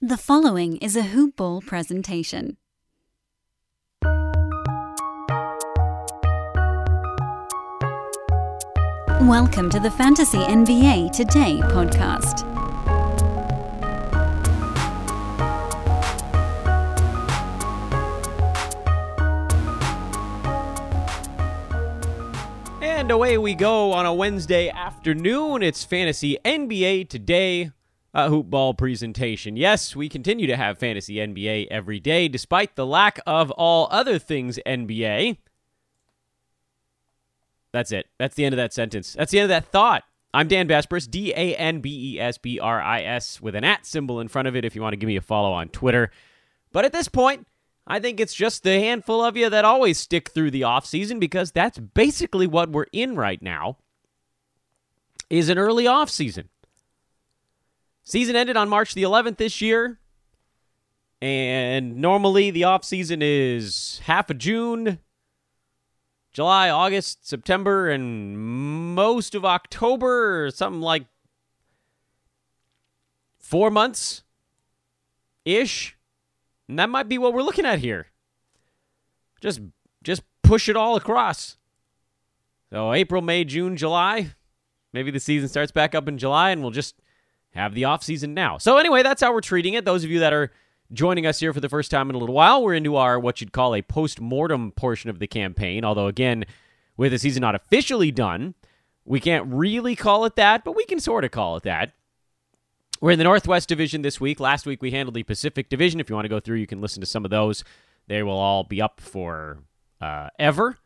The following is a Hoop Ball presentation. Welcome to the Fantasy NBA Today podcast. And away we go on a Wednesday afternoon. It's Fantasy NBA Today uh, hoop ball presentation. Yes, we continue to have Fantasy NBA every day, despite the lack of all other things NBA. That's it. That's the end of that sentence. That's the end of that thought. I'm Dan Besbris, D A N B E S B R I S, with an at symbol in front of it if you want to give me a follow on Twitter. But at this point, I think it's just the handful of you that always stick through the off season because that's basically what we're in right now. Is an early off season. Ended on March the 11th this year. And normally the off season is half of June, July, August, September, and most of October, something like four months ish. And that might be what we're looking at here. Just just push it all across. So April, May, June, July. Maybe the season starts back up in July and we'll just have the off season now. So anyway, that's how we're treating it. Those of you that are joining us here for the first time in a little while, we're into our what you'd call a post-mortem portion of the campaign. Although again, with the season not officially done, we can't really call it that, but we can sort of call it that. We're in the Northwest Division this week. Last week we handled the Pacific Division. If you want to go through, you can listen to some of those. They will all be up for uh, ever.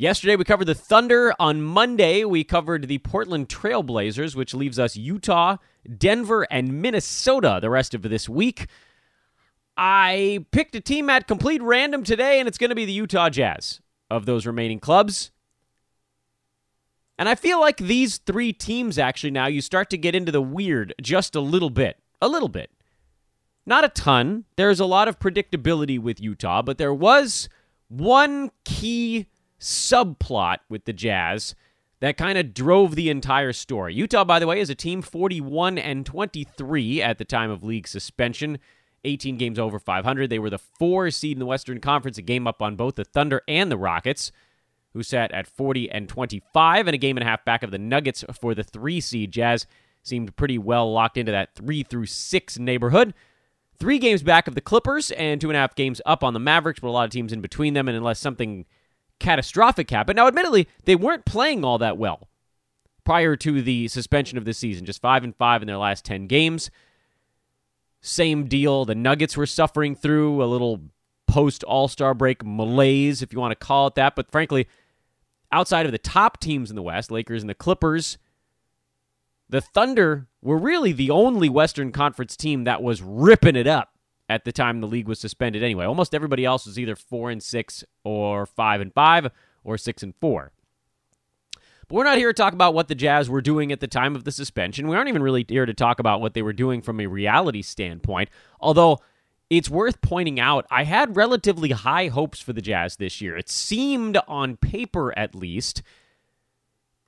Yesterday we covered the Thunder. On Monday we covered the Portland Trailblazers, which leaves us Utah, Denver, and Minnesota the rest of this week. I picked a team at complete random today, and it's going to be the Utah Jazz of those remaining clubs. And I feel like these three teams actually now you start to get into the weird just a little bit. A little bit. Not a ton. There's a lot of predictability with Utah, but there was one key subplot with the Jazz that kind of drove the entire story. Utah, by the way, is a team 41 and 23 at the time of league suspension. 18 games over 500. They were the four seed in the Western Conference, a game up on both the Thunder and the Rockets, who sat at 40 and 25, and a game and a half back of the Nuggets for the three seed. Jazz seemed pretty well locked into that three through six neighborhood. Three games back of the Clippers and two and a half games up on the Mavericks, but a lot of teams in between them. And unless something catastrophic happened. Now, admittedly, they weren't playing all that well prior to the suspension of this season, just 5 and 5 in their last 10 games. Same deal. The Nuggets were suffering through a little post All Star break malaise, if you want to call it that. But frankly, outside of the top teams in the West, Lakers and the Clippers, the Thunder were really the only Western Conference team that was ripping it up at the time the league was suspended anyway. Almost everybody else was either 4 and 6 or 5 and 5 or 6 and 4. But we're not here to talk about what the Jazz were doing at the time of the suspension. We aren't even really here to talk about what they were doing from a reality standpoint. Although it's worth pointing out, I had relatively high hopes for the Jazz this year. It seemed on paper at least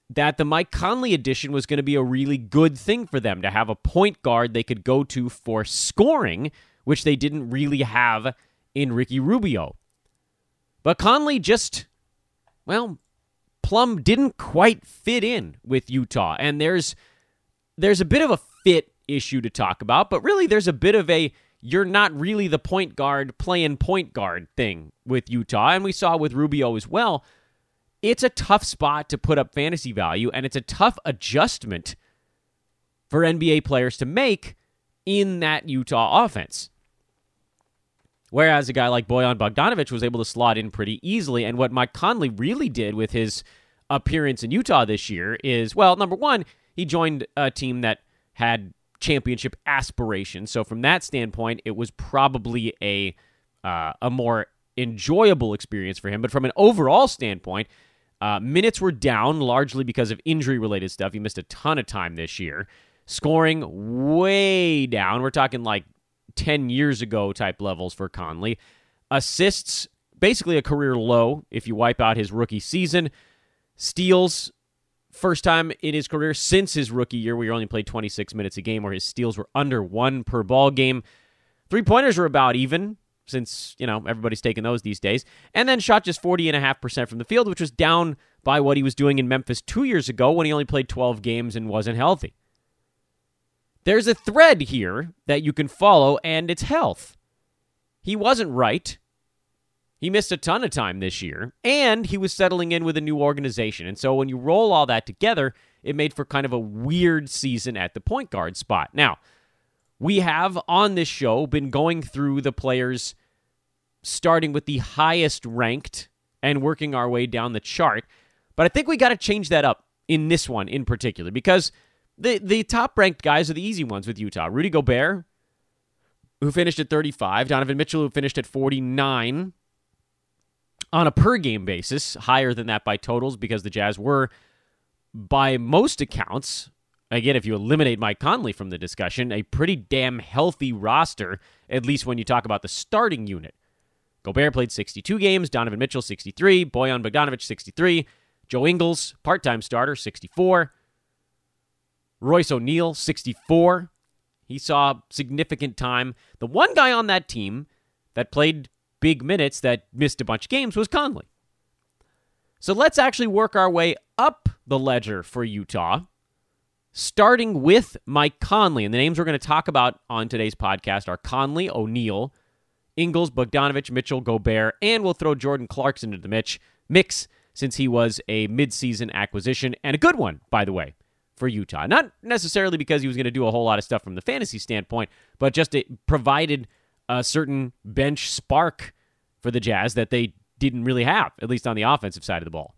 that the Mike Conley addition was going to be a really good thing for them to have a point guard they could go to for scoring which they didn't really have in Ricky Rubio. But Conley just, well, Plum didn't quite fit in with Utah, and there's there's a bit of a fit issue to talk about, but really there's a bit of a you're not really the point guard playing point guard thing with Utah, and we saw with Rubio as well. It's a tough spot to put up fantasy value, and it's a tough adjustment for NBA players to make in that Utah offense. Whereas a guy like Bojan Bogdanovic was able to slot in pretty easily. And what Mike Conley really did with his appearance in Utah this year is, well, number one, he joined a team that had championship aspirations. So from that standpoint, it was probably a uh, a more enjoyable experience for him. But from an overall standpoint, uh, minutes were down largely because of injury related stuff. He missed a ton of time this year. Scoring way down. We're talking like 10 years ago type levels for Conley. Assists, basically a career low if you wipe out his rookie season. Steals, first time in his career since his rookie year where he only played 26 minutes a game where his steals were under one per ball game. Three pointers were about even since, you know, everybody's taking those these days. And then shot just 40.5% from the field, which was down by what he was doing in Memphis two years ago when he only played 12 games and wasn't healthy. There's a thread here that you can follow, and it's health. He wasn't right. He missed a ton of time this year, and he was settling in with a new organization. And so when you roll all that together, it made for kind of a weird season at the point guard spot. Now, we have on this show been going through the players starting with the highest ranked and working our way down the chart. But I think we got to change that up in this one in particular because the the top ranked guys are the easy ones with Utah. Rudy Gobert, who finished at 35, Donovan Mitchell, who finished at 49 on a per game basis, higher than that by totals because the Jazz were, by most accounts, again, if you eliminate Mike Conley from the discussion, a pretty damn healthy roster, at least when you talk about the starting unit. Gobert played 62 games, Donovan Mitchell 63, Bojan Bogdanovic 63, Joe Ingles, part time starter, 64. Royce O'Neal, 64. He saw significant time. The one guy on that team that played big minutes that missed a bunch of games was Conley. So let's actually work our way up the ledger for Utah, starting with Mike Conley. And the names we're going to talk about on today's podcast are Conley, O'Neal, Ingles, Bogdanovic, Mitchell, Gobert, and we'll throw Jordan Clarkson into the mix, mix since he was a midseason acquisition and a good one, by the way, for Utah. Not necessarily because he was going to do a whole lot of stuff from the fantasy standpoint, but just it provided a certain bench spark for the Jazz that they didn't really have, at least on the offensive side of the ball.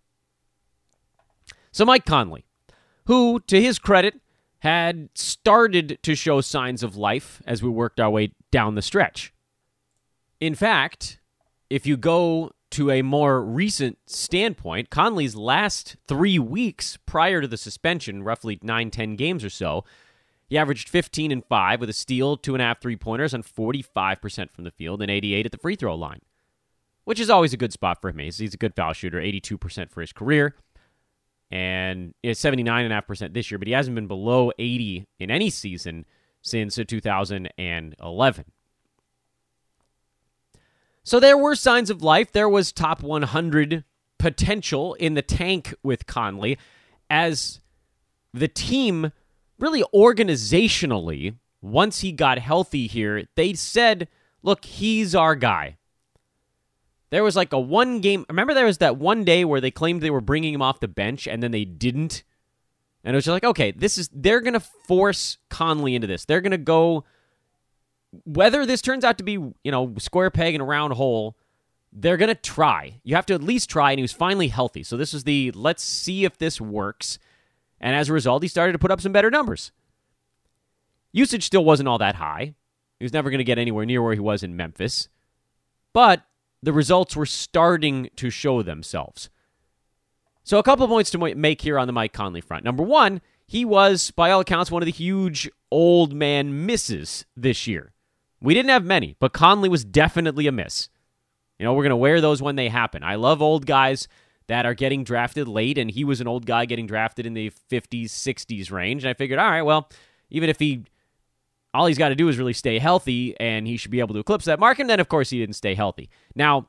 So, Mike Conley, who, to his credit, had started to show signs of life as we worked our way down the stretch. In fact, if you go to a more recent standpoint, Conley's last three weeks prior to the suspension, roughly nine, 10 games or so, he averaged 15 and 5 with a steal, two and a half three pointers on 45% from the field and 88 at the free throw line, which is always a good spot for him. He's, a good foul shooter, 82% for his career, and 79.5% this year, but he hasn't been below 80 in any season since 2011. So there were signs of life. There was top 100 potential in the tank with Conley as the team really organizationally, once he got healthy here, they said, look, he's our guy. There was like a one game. Remember, there was that one day where they claimed they were bringing him off the bench and then they didn't. And it was just like, okay, this is, they're going to force Conley into this. They're going to go, whether this turns out to be, you know, square peg in a round hole, they're going to try. You have to at least try. And he was finally healthy. So this is the let's see if this works. And as a result, he started to put up some better numbers. Usage still wasn't all that high. He was never going to get anywhere near where he was in Memphis. But the results were starting to show themselves. So, a couple points to make here on the Mike Conley front. Number one, he was, by all accounts, one of the huge old man misses this year. We didn't have many, but Conley was definitely a miss. You know, we're going to wear those when they happen. I love old guys that are getting drafted late, and he was an old guy getting drafted in the 50s, 60s range. And I figured, all right, well, even if he, all he's got to do is really stay healthy, and he should be able to eclipse that mark. And then, of course, he didn't stay healthy. Now,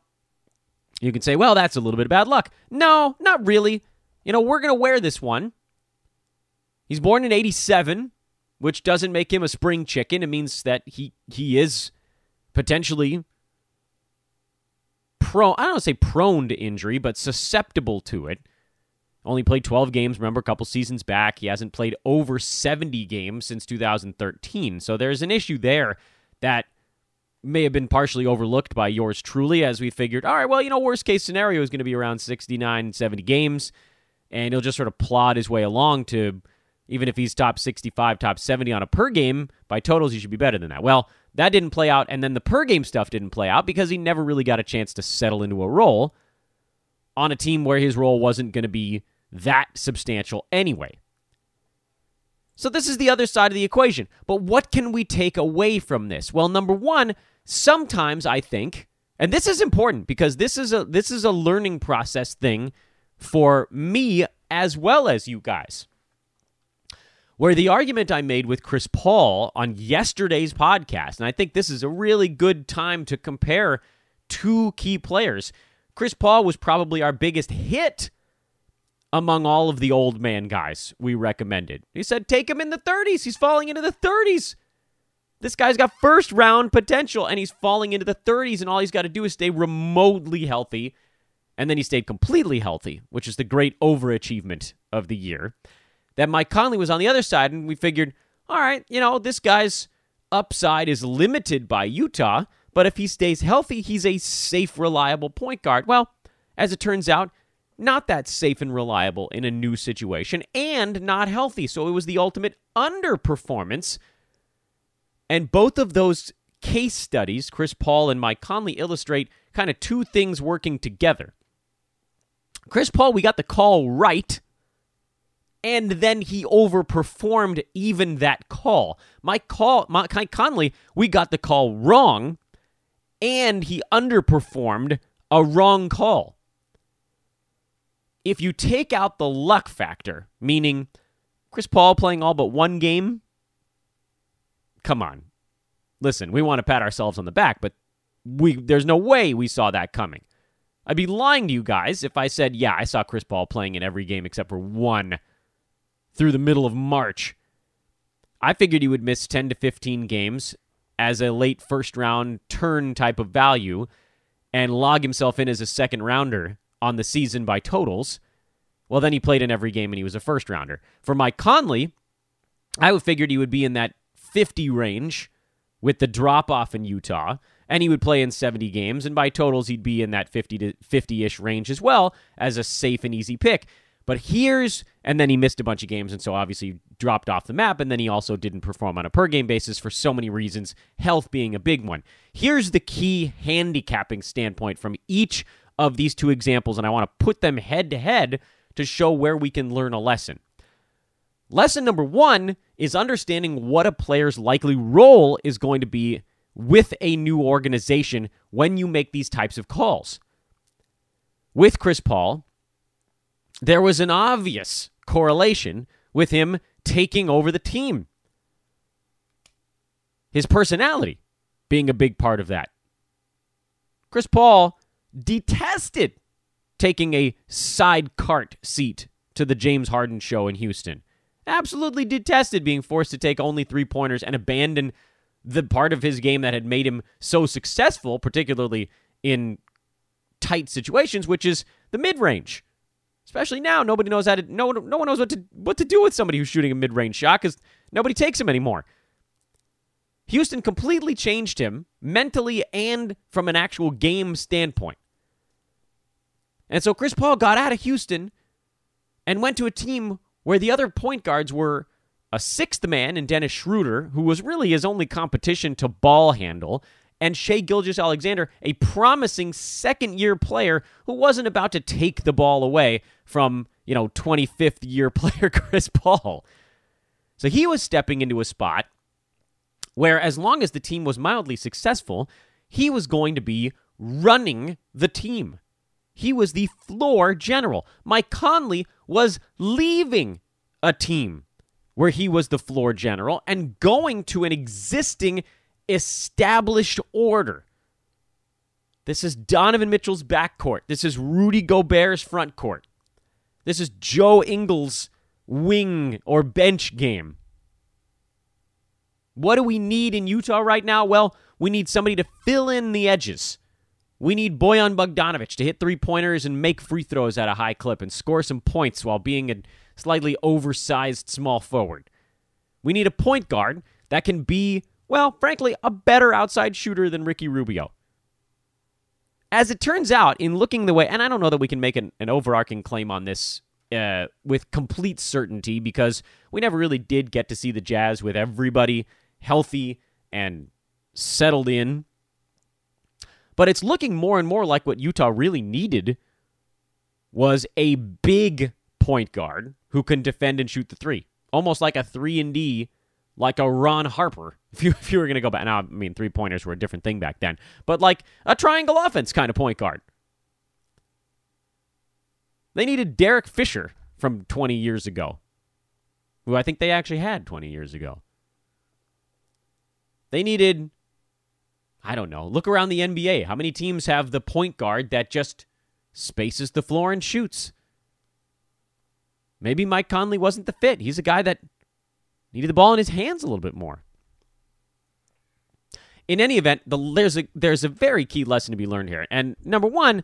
you can say, well, that's a little bit of bad luck. No, not really. You know, we're going to wear this one. He's born in 87, which doesn't make him a spring chicken. It means that he he is potentially prone, I don't say prone to injury, but susceptible to it. Only played 12 games, remember, a couple seasons back. He hasn't played over 70 games since 2013. So there's an issue there that may have been partially overlooked by yours truly as we figured, all right, well, you know, worst case scenario is going to be around 69, 70 games, and he'll just sort of plod his way along to, even if he's top 65, top 70 on a per game, by totals, he should be better than that. Well, that didn't play out, and then the per game stuff didn't play out because he never really got a chance to settle into a role on a team where his role wasn't going to be that substantial anyway. So, this is the other side of the equation. But what can we take away from this? Well, number one, sometimes I think, and this is important because this is a this is a learning process thing for me as well as you guys. Where the argument I made with Chris Paul on yesterday's podcast, and I think this is a really good time to compare two key players. Chris Paul was probably our biggest hit among all of the old man guys we recommended. He said, take him in the 30s. He's falling into the 30s. This guy's got first round potential and he's falling into the 30s, and all he's got to do is stay remotely healthy. And then he stayed completely healthy, which is the great overachievement of the year. That Mike Conley was on the other side, and we figured, all right, you know, this guy's upside is limited by Utah, but if he stays healthy, he's a safe, reliable point guard. Well, as it turns out, not that safe and reliable in a new situation and not healthy. So it was the ultimate underperformance and both of those case studies, Chris Paul and Mike Conley, illustrate kind of two things working together. Chris Paul, we got the call right, and then he overperformed even that call. Mike, call, Mike Conley, we got the call wrong, and he underperformed a wrong call. If you take out the luck factor, meaning Chris Paul playing all but one game come on. Listen, we want to pat ourselves on the back, but we there's no way we saw that coming. I'd be lying to you guys if I said, yeah, I saw Chris Paul playing in every game except for one through the middle of March. I figured he would miss 10 to 15 games as a late first round turn type of value and log himself in as a second rounder on the season by totals. Well, then he played in every game and he was a first rounder. For Mike Conley, I figured he would be in that 50 range with the drop off in Utah, and he would play in 70 games, and by totals, he'd be in that 50 to 50 ish range as well as a safe and easy pick. But here's, and then he missed a bunch of games, and so obviously dropped off the map, and then he also didn't perform on a per game basis for so many reasons, health being a big one. Here's the key handicapping standpoint from each of these two examples, and I want to put them head to head to show where we can learn a lesson. Lesson number one is understanding what a player's likely role is going to be with a new organization when you make these types of calls. With Chris Paul, there was an obvious correlation with him taking over the team. His personality being a big part of that. Chris Paul detested taking a side cart seat to the James Harden show in Houston absolutely detested being forced to take only three pointers and abandon the part of his game that had made him so successful, particularly in tight situations, which is the mid range. Especially now, nobody knows how to. No, one, no one knows what to what to do with somebody who's shooting a mid range shot because nobody takes him anymore. Houston completely changed him mentally and from an actual game standpoint. And so Chris Paul got out of Houston and went to a team where the other point guards were a sixth man in Dennis Schroeder, who was really his only competition to ball handle, and Shai Gilgeous-Alexander, a promising second year player who wasn't about to take the ball away from, you know, 25th year player Chris Paul. So he was stepping into a spot where, as long as the team was mildly successful, he was going to be running the team. He was the floor general. Mike Conley was leaving a team where he was the floor general and going to an existing established order. This is Donovan Mitchell's backcourt. This is Rudy Gobert's front court. This is Joe Ingles' wing or bench game. What do we need in Utah right now? Well, we need somebody to fill in the edges. We need Bojan Bogdanovic to hit three pointers and make free throws at a high clip and score some points while being a slightly oversized small forward. We need a point guard that can be, well, frankly, a better outside shooter than Ricky Rubio. As it turns out, in looking the way, and I don't know that we can make an, an overarching claim on this uh, with complete certainty because we never really did get to see the Jazz with everybody healthy and settled in but it's looking more and more like what Utah really needed was a big point guard who can defend and shoot the three, almost like a three and D, like a Ron Harper. If you if you were going to go back now, I mean three pointers were a different thing back then, but like a triangle offense kind of point guard. They needed Derek Fisher from 20 years ago, who I think they actually had 20 years ago. They needed, I don't know, look around the NBA. How many teams have the point guard that just spaces the floor and shoots? Maybe Mike Conley wasn't the fit. He's a guy that needed the ball in his hands a little bit more. In any event, the, there's a there's a very key lesson to be learned here. And number one,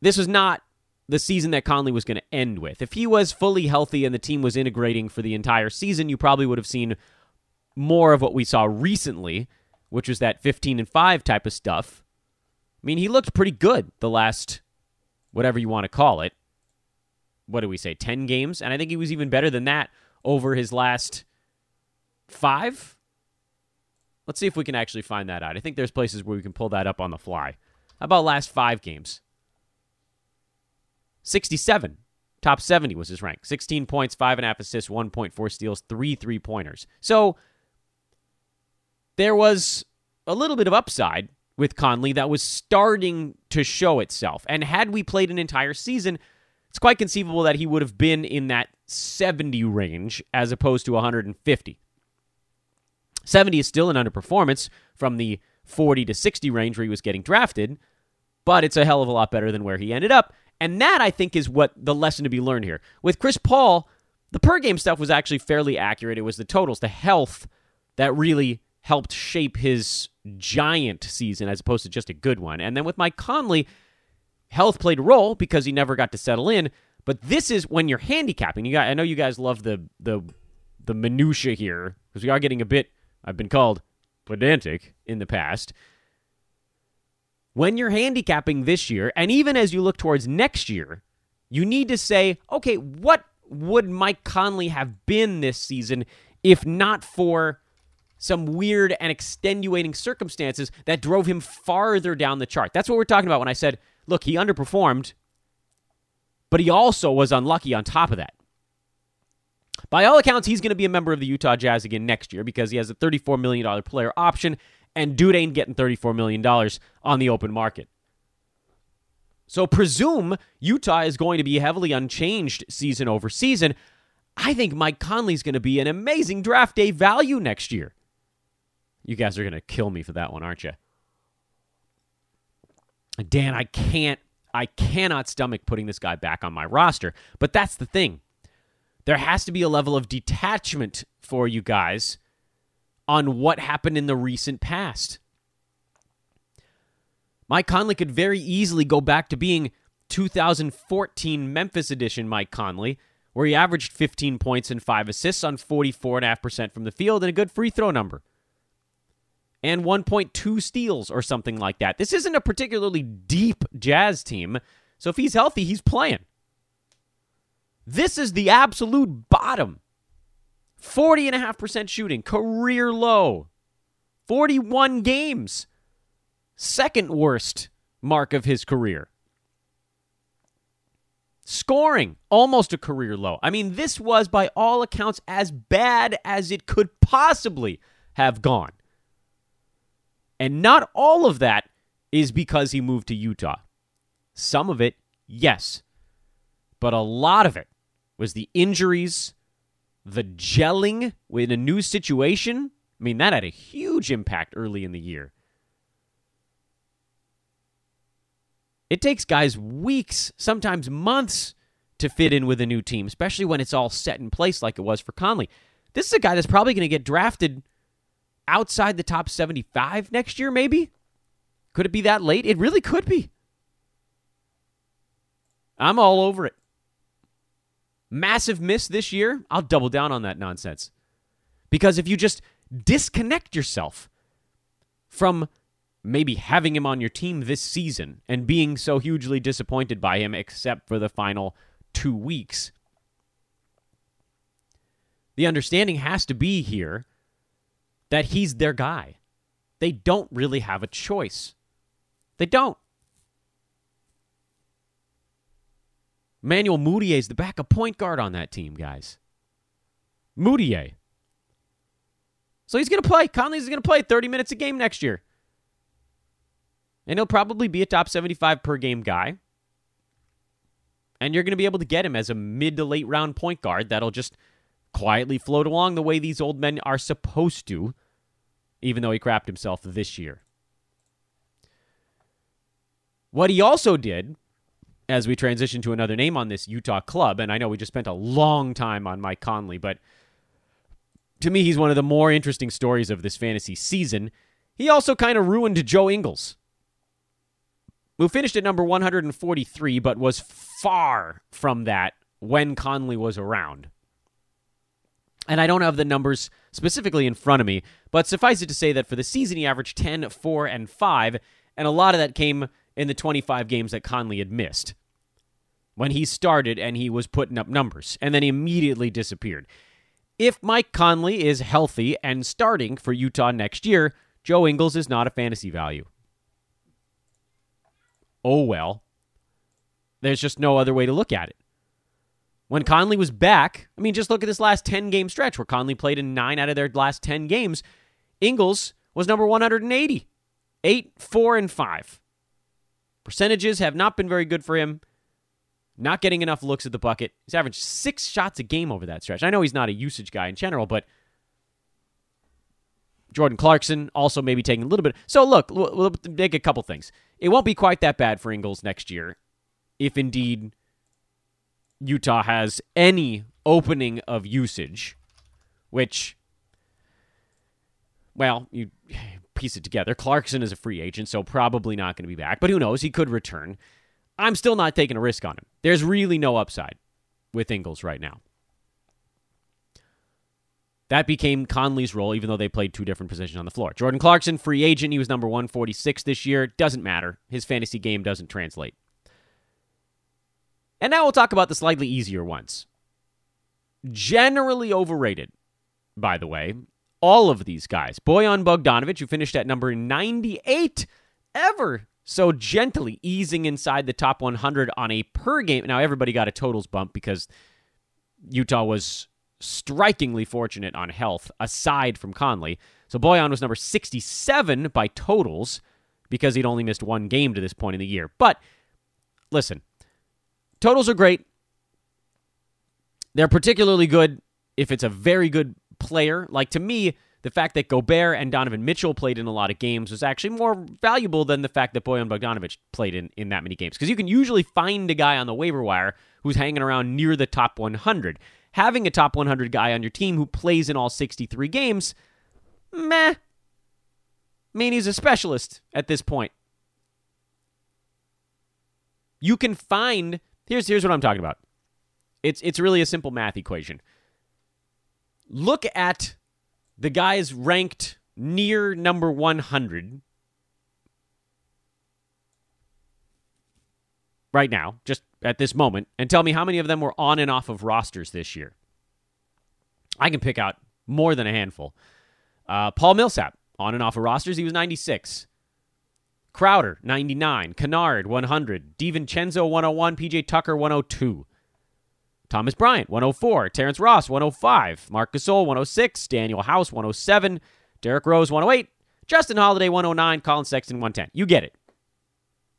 this was not the season that Conley was going to end with. If he was fully healthy and the team was integrating for the entire season, you probably would have seen more of what we saw recently, which was that 15 and 5 type of stuff. I mean, he looked pretty good the last whatever you want to call it. What do we say? 10 games, and I think he was even better than that over his last 5. Let's see if we can actually find that out. I think there's places where we can pull that up on the fly. How about last 5 games? 67. Top 70 was his rank. 16 points, 5.5 assists, 1.4 steals, 3 three pointers. So there was a little bit of upside with Conley that was starting to show itself. And had we played an entire season, it's quite conceivable that he would have been in that 70 range as opposed to 150. 70 is still an underperformance from the 40 to 60 range where he was getting drafted, but it's a hell of a lot better than where he ended up. And that, I think, is what the lesson to be learned here. With Chris Paul, the per game stuff was actually fairly accurate. It was the totals, the health that really helped shape his giant season as opposed to just a good one. And then with Mike Conley, health played a role because he never got to settle in. But this is when you're handicapping. You got, I know you guys love the the the minutia here because we are getting a bit. I've been called pedantic in the past when you're handicapping this year, and even as you look towards next year, you need to say, okay, what would Mike Conley have been this season if not for some weird and extenuating circumstances that drove him farther down the chart? That's what we're talking about when I said, look, he underperformed, but he also was unlucky on top of that. By all accounts, he's going to be a member of the Utah Jazz again next year because he has a $34 million player option and dude ain't getting $34 million on the open market. So presume Utah is going to be heavily unchanged season over season. I think Mike Conley's going to be an amazing draft day value next year. You guys are going to kill me for that one, aren't you? Dan, I can't I cannot stomach putting this guy back on my roster. But that's the thing. There has to be a level of detachment for you guys on what happened in the recent past. Mike Conley could very easily go back to being 2014 Memphis edition Mike Conley, where he averaged 15 points and 5 assists on 44.5% from the field and a good free throw number. And 1.2 steals or something like that. This isn't a particularly deep Jazz team, so if he's healthy, he's playing. This is the absolute bottom 40.5% shooting, career low. 41 games, second worst mark of his career. Scoring, almost a career low. I mean, this was, by all accounts, as bad as it could possibly have gone. And not all of that is because he moved to Utah. Some of it, yes. But a lot of it was the injuries, the gelling in a new situation, I mean, that had a huge impact early in the year. It takes guys weeks, sometimes months, to fit in with a new team, especially when it's all set in place like it was for Conley. This is a guy that's probably going to get drafted outside the top 75 next year, maybe? Could it be that late? It really could be. I'm all over it massive miss this year, I'll double down on that nonsense. Because if you just disconnect yourself from maybe having him on your team this season and being so hugely disappointed by him, except for the final two weeks, the understanding has to be here that he's their guy. They don't really have a choice. They don't. Emmanuel Mudiay is the backup point guard on that team, guys. Mudiay. So he's going to play. Conley's going to play 30 minutes a game next year. And he'll probably be a top 75 per game guy. And you're going to be able to get him as a mid to late round point guard that'll just quietly float along the way these old men are supposed to, even though he crapped himself this year. What he also did, as we transition to another name on this Utah club, and I know we just spent a long time on Mike Conley, but to me, he's one of the more interesting stories of this fantasy season. He also kind of ruined Joe Ingles, who finished at number 143, but was far from that when Conley was around. And I don't have the numbers specifically in front of me, but suffice it to say that for the season, he averaged 10, 4, and 5, and a lot of that came in the 25 games that Conley had missed. When he started and he was putting up numbers, and then he immediately disappeared. If Mike Conley is healthy and starting for Utah next year, Joe Ingles is not a fantasy value. Oh well. There's just no other way to look at it. When Conley was back, I mean, just look at this last 10 game stretch where Conley played in nine out of their last 10 games. Ingles was number 180, 8, 4, and 5. Percentages have not been very good for him. Not getting enough looks at the bucket. He's averaged six shots a game over that stretch. I know he's not a usage guy in general, but Jordan Clarkson also maybe taking a little bit. So look, we'll make a couple things. It won't be quite that bad for Ingles next year, if indeed Utah has any opening of usage, which, well, you piece it together. Clarkson is a free agent, so probably not going to be back, but who knows? He could return. I'm still not taking a risk on him. There's really no upside with Ingles right now. That became Conley's role, even though they played two different positions on the floor. Jordan Clarkson, free agent. He was number 146 this year. Doesn't matter. His fantasy game doesn't translate. And now we'll talk about the slightly easier ones. Generally overrated, by the way. All of these guys. Bojan Bogdanovic, who finished at number 98 ever so gently easing inside the top 100 on a per game. Now, everybody got a totals bump because Utah was strikingly fortunate on health, aside from Conley. So Bojan was number 67 by totals because he'd only missed one game to this point in the year. But listen, totals are great. They're particularly good if it's a very good player. Like to me, the fact that Gobert and Donovan Mitchell played in a lot of games was actually more valuable than the fact that Bojan Bogdanovic played in, in that many games. Because you can usually find a guy on the waiver wire who's hanging around near the top 100. Having a top 100 guy on your team who plays in all 63 games, meh. I mean, he's a specialist at this point. You can find here's here's what I'm talking about. It's it's really a simple math equation. Look at the guys ranked near number 100 right now, just at this moment, and tell me how many of them were on and off of rosters this year. I can pick out more than a handful. Uh, Paul Millsap, on and off of rosters, he was 96. Crowder, 99. Kennard, 100. DiVincenzo, 101. PJ Tucker, 102. Thomas Bryant, 104. Terrence Ross, 105. Marc Gasol, 106. Danuel House, 107. Derrick Rose, 108. Justin Holiday, 109. Collin Sexton, 110. You get it.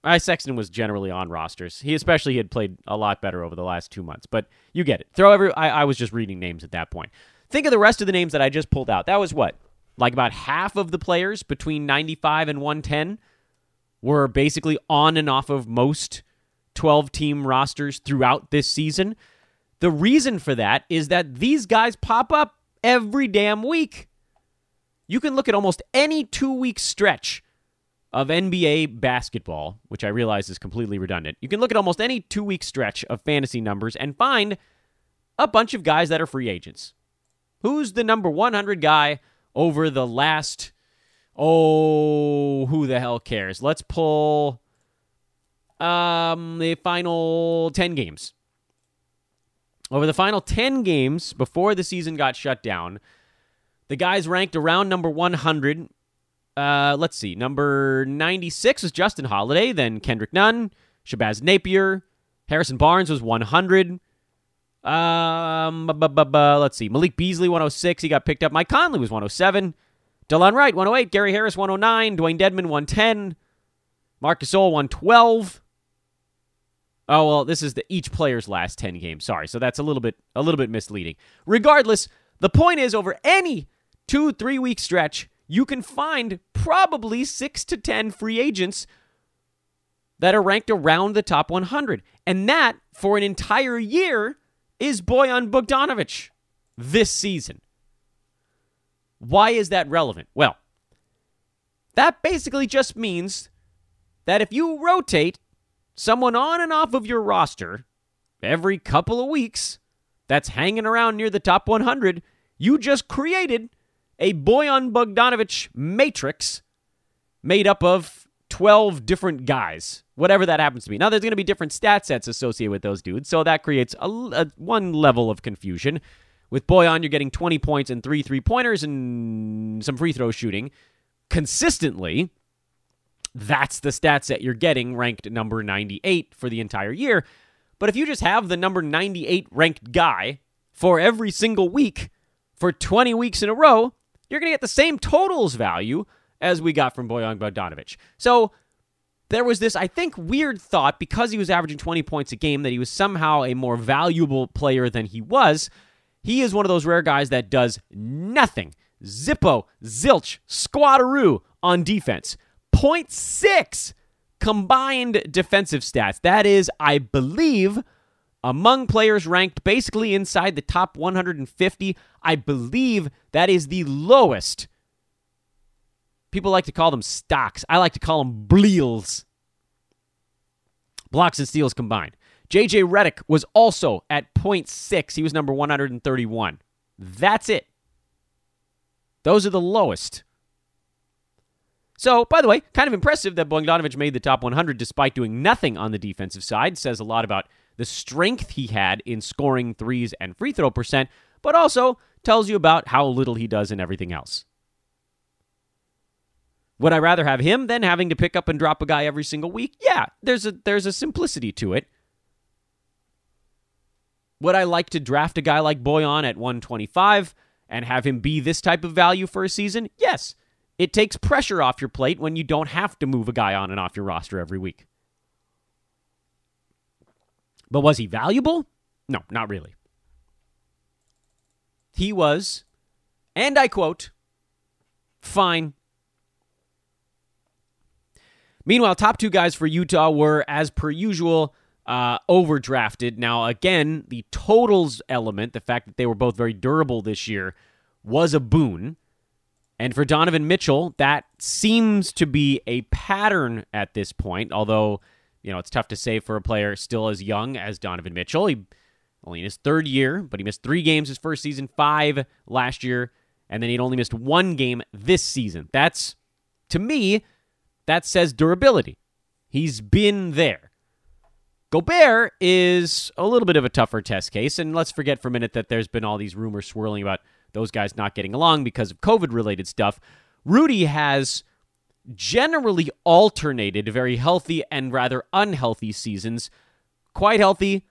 I Sexton was generally on rosters. He especially had played a lot better over the last two months, but you get it. Throw every. I, I was just reading names at that point. Think of the rest of the names that I just pulled out. That was what, like about half of the players between 95 and 110 were basically on and off of most 12 team rosters throughout this season. The reason for that is that these guys pop up every damn week. You can look at almost any two week stretch of NBA basketball, which I realize is completely redundant. You can look at almost any two week stretch of fantasy numbers and find a bunch of guys that are free agents. Who's the number 100 guy over the last, oh, who the hell cares? Let's pull um, the final 10 games. Over the final 10 games before the season got shut down, the guys ranked around number 100. Uh, let's see. Number 96 was Justin Holiday, then Kendrick Nunn, Shabazz Napier, Harrison Barnes was 100. Um, bu- bu- bu- let's see. Malik Beasley 106, he got picked up. Mike Conley was 107. Delon Wright 108, Gary Harris 109, Dewayne Dedmon 110, Marcus Gasol 112. Oh well, this is the each player's last 10 games. Sorry. So that's a little bit a little bit misleading. Regardless, the point is over any 2-3 week stretch, you can find probably 6 to 10 free agents that are ranked around the top 100. And that for an entire year is Bojan Bogdanovic this season. Why is that relevant? Well, that basically just means that if you rotate someone on and off of your roster every couple of weeks that's hanging around near the top 100, you just created a Bojan Bogdanovic matrix made up of 12 different guys, whatever that happens to be. Now, there's going to be different stat sets associated with those dudes, so that creates a, a one level of confusion. With Bojan, you're getting 20 points and three three pointers and some free throw shooting consistently. That's the stat set you're getting, ranked number 98 for the entire year. But if you just have the number 98 ranked guy for every single week for 20 weeks in a row, you're going to get the same totals value as we got from Bojan Bogdanovic. So there was this, I think, weird thought because he was averaging 20 points a game that he was somehow a more valuable player than he was. He is one of those rare guys that does nothing. Zippo, zilch, squatteroo on defense. 0.6 combined defensive stats. That is, I believe, among players ranked basically inside the top 150. I believe that is the lowest People like to call them stocks. I like to call them bleels. Blocks and steals combined. JJ Redick was also at 0.6. He was number 131. That's it. Those are the lowest. So, by the way, kind of impressive that Bogdanovic made the top 100 despite doing nothing on the defensive side. Says a lot about the strength he had in scoring threes and free throw percent, but also tells you about how little he does in everything else. Would I rather have him than having to pick up and drop a guy every single week? Yeah, there's a there's a simplicity to it. Would I like to draft a guy like Bojan at 125 and have him be this type of value for a season? Yes. It takes pressure off your plate when you don't have to move a guy on and off your roster every week. But was he valuable? No, not really. He was, and I quote, fine Meanwhile, top two guys for Utah were, as per usual, uh, overdrafted. Now, again, the totals element, the fact that they were both very durable this year, was a boon. And for Donovan Mitchell, that seems to be a pattern at this point, although, you know, it's tough to say for a player still as young as Donovan Mitchell. He only in his third year, but he missed three games his first season, five last year, and then he'd only missed one game this season. That's, to me, that says durability. He's been there. Gobert is a little bit of a tougher test case, and let's forget for a minute that there's been all these rumors swirling about those guys not getting along because of COVID related stuff. Rudy has generally alternated very healthy and rather unhealthy seasons. Quite healthy,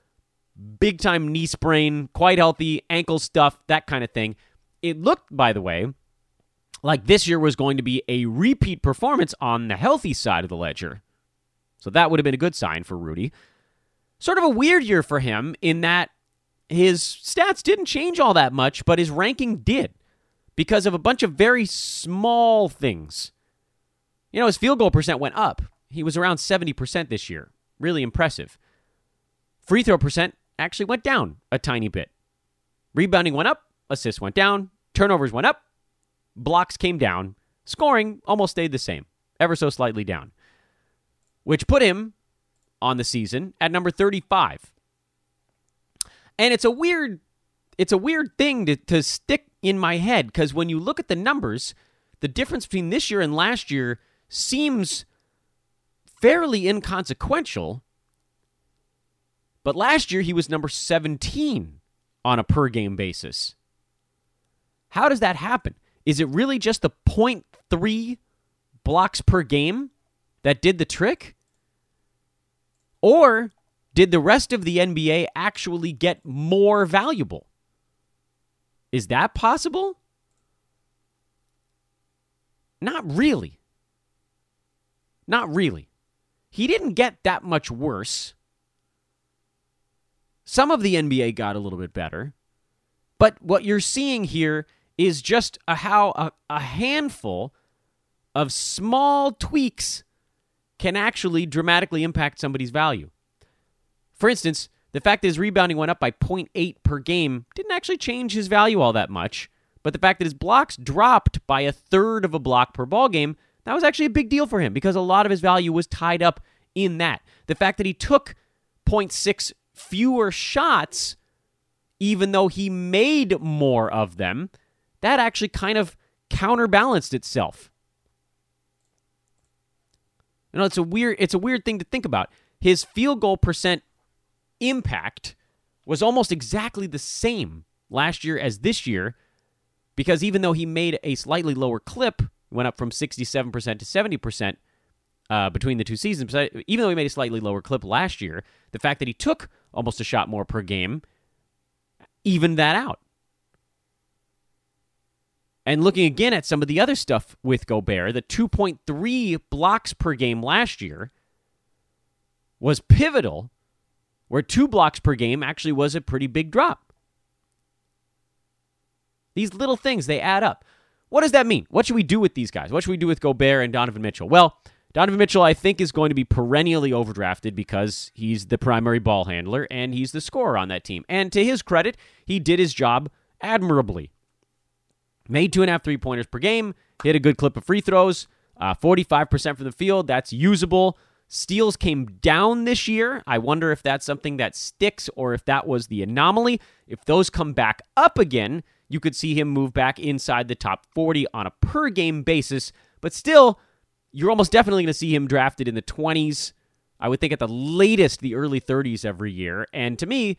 big time knee sprain, quite healthy, ankle stuff, that kind of thing. It looked, by the way, like this year was going to be a repeat performance on the healthy side of the ledger. So that would have been a good sign for Rudy. Sort of a weird year for him in that his stats didn't change all that much, but his ranking did because of a bunch of very small things. You know, his field goal percent went up. He was around 70% this year. Really impressive. Free throw percent actually went down a tiny bit. Rebounding went up, assists went down, turnovers went up, blocks came down, scoring almost stayed the same, ever so slightly down, which put him on the season at number 35. And it's a weird it's a weird thing to, to stick in my head because when you look at the numbers, the difference between this year and last year seems fairly inconsequential. But last year he was number 17 on a per game basis. How does that happen? Is it really just the 0.3 blocks per game that did the trick? Or did the rest of the NBA actually get more valuable? Is that possible? Not really. Not really. He didn't get that much worse. Some of the NBA got a little bit better. But what you're seeing here is just a, how a, a handful of small tweaks can actually dramatically impact somebody's value. For instance, the fact that his rebounding went up by 0.8 per game didn't actually change his value all that much, but the fact that his blocks dropped by a third of a block per ball game, that was actually a big deal for him because a lot of his value was tied up in that. The fact that he took 0.6 fewer shots even though he made more of them, that actually kind of counterbalanced itself. You know, it's a weird it's a weird thing to think about. His field goal percent impact was almost exactly the same last year as this year because even though he made a slightly lower clip, went up from 67% to 70% uh, between the two seasons, even though he made a slightly lower clip last year, the fact that he took almost a shot more per game evened that out. And looking again at some of the other stuff with Gobert, the 2.3 blocks per game last year was pivotal, where two blocks per game actually was a pretty big drop. These little things, they add up. What does that mean? What should we do with these guys? What should we do with Gobert and Donovan Mitchell? Well, Donovan Mitchell, I think, is going to be perennially overdrafted because he's the primary ball handler and he's the scorer on that team. And to his credit, he did his job admirably. Made two and a half three pointers per game, hit a good clip of free throws, uh, 45% from the field. That's usable. Steals came down this year. I wonder if that's something that sticks or if that was the anomaly. If those come back up again, you could see him move back inside the top 40 on a per game basis. But still, you're almost definitely going to see him drafted in the 20s. I would think at the latest the early 30s every year. And to me,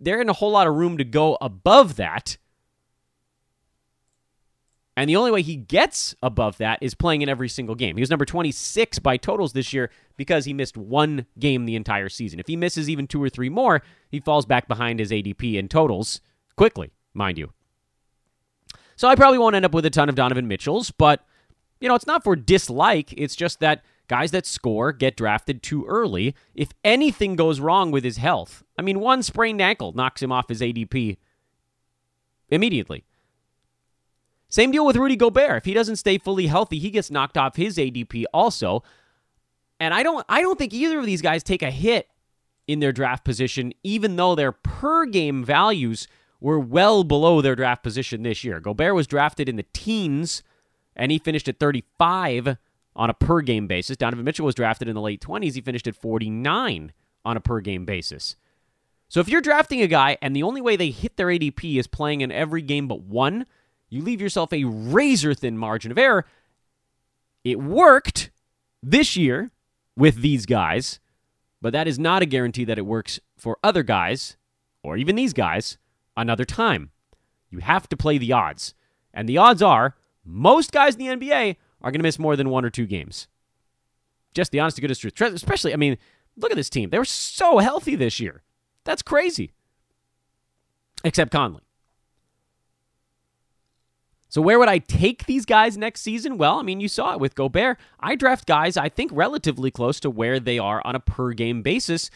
they're in a whole lot of room to go above that. And the only way he gets above that is playing in every single game. He was number 26 by totals this year because he missed one game the entire season. If he misses even two or three more, he falls back behind his ADP in totals quickly, mind you. So I probably won't end up with a ton of Donovan Mitchells, but you know, it's not for dislike. It's just that guys that score get drafted too early. If anything goes wrong with his health, I mean, one sprained ankle knocks him off his ADP immediately. Same deal with Rudy Gobert. If he doesn't stay fully healthy, he gets knocked off his ADP also. And I don't I don't think either of these guys take a hit in their draft position even though their per game values were well below their draft position this year. Gobert was drafted in the teens and he finished at 35 on a per game basis. Donovan Mitchell was drafted in the late 20s. He finished at 49 on a per game basis. So if you're drafting a guy and the only way they hit their ADP is playing in every game but one, you leave yourself a razor thin margin of error. It worked this year with these guys, but that is not a guarantee that it works for other guys or even these guys another time. You have to play the odds. And the odds are most guys in the NBA are going to miss more than one or two games. Just the honest to goodness truth. Especially, I mean, look at this team. They were so healthy this year. That's crazy. Except Conley. So where would I take these guys next season? Well, I mean, you saw it with Gobert. I draft guys I think relatively close to where they are on a per game basis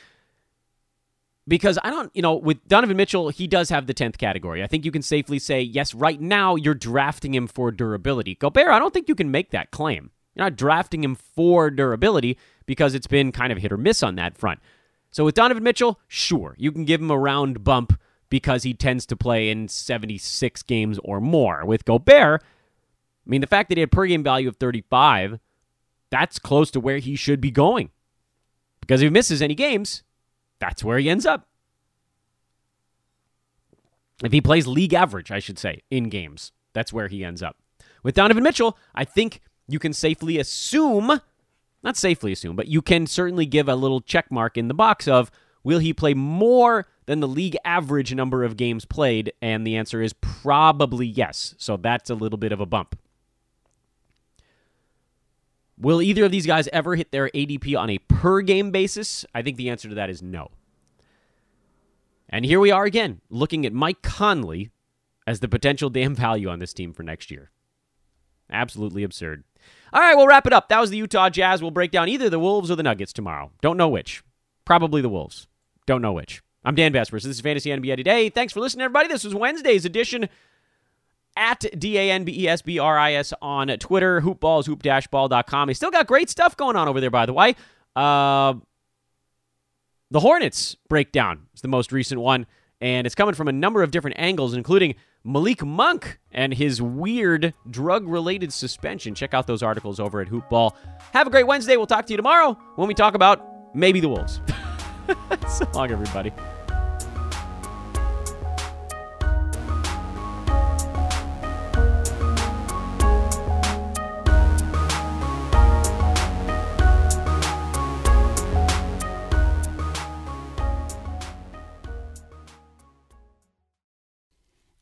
because I don't, you know, with Donovan Mitchell, he does have the 10th category. I think you can safely say, yes, right now you're drafting him for durability. Gobert, I don't think you can make that claim. You're not drafting him for durability because it's been kind of hit or miss on that front. So with Donovan Mitchell, sure, you can give him a round bump because he tends to play in 76 games or more. With Gobert, I mean, the fact that he had per game value of 35, that's close to where he should be going. Because if he misses any games, that's where he ends up. If he plays league average, I should say, in games, that's where he ends up. With Donovan Mitchell, I think you can safely assume, not safely assume, but you can certainly give a little check mark in the box of will he play more than the league average number of games played? And the answer is probably yes. So that's a little bit of a bump. Will either of these guys ever hit their ADP on a per game basis? I think the answer to that is no. And here we are again, looking at Mike Conley as the potential damn value on this team for next year. Absolutely absurd. All right, we'll wrap it up. That was the Utah Jazz. We'll break down either the Wolves or the Nuggets tomorrow. Don't know which. Probably the Wolves. Don't know which. I'm Dan Besbris. This is Fantasy NBA Today. Thanks for listening, everybody. This was Wednesday's edition at D A N B E S B R I S on Twitter, hoopballs, hoop-ball.com. Still got great stuff going on over there, by the way. Uh, the Hornets breakdown is the most recent one, and it's coming from a number of different angles, including Malik Monk and his weird drug related suspension. Check out those articles over at Hoopball. Have a great Wednesday. We'll talk to you tomorrow when we talk about maybe the Wolves. so long, everybody.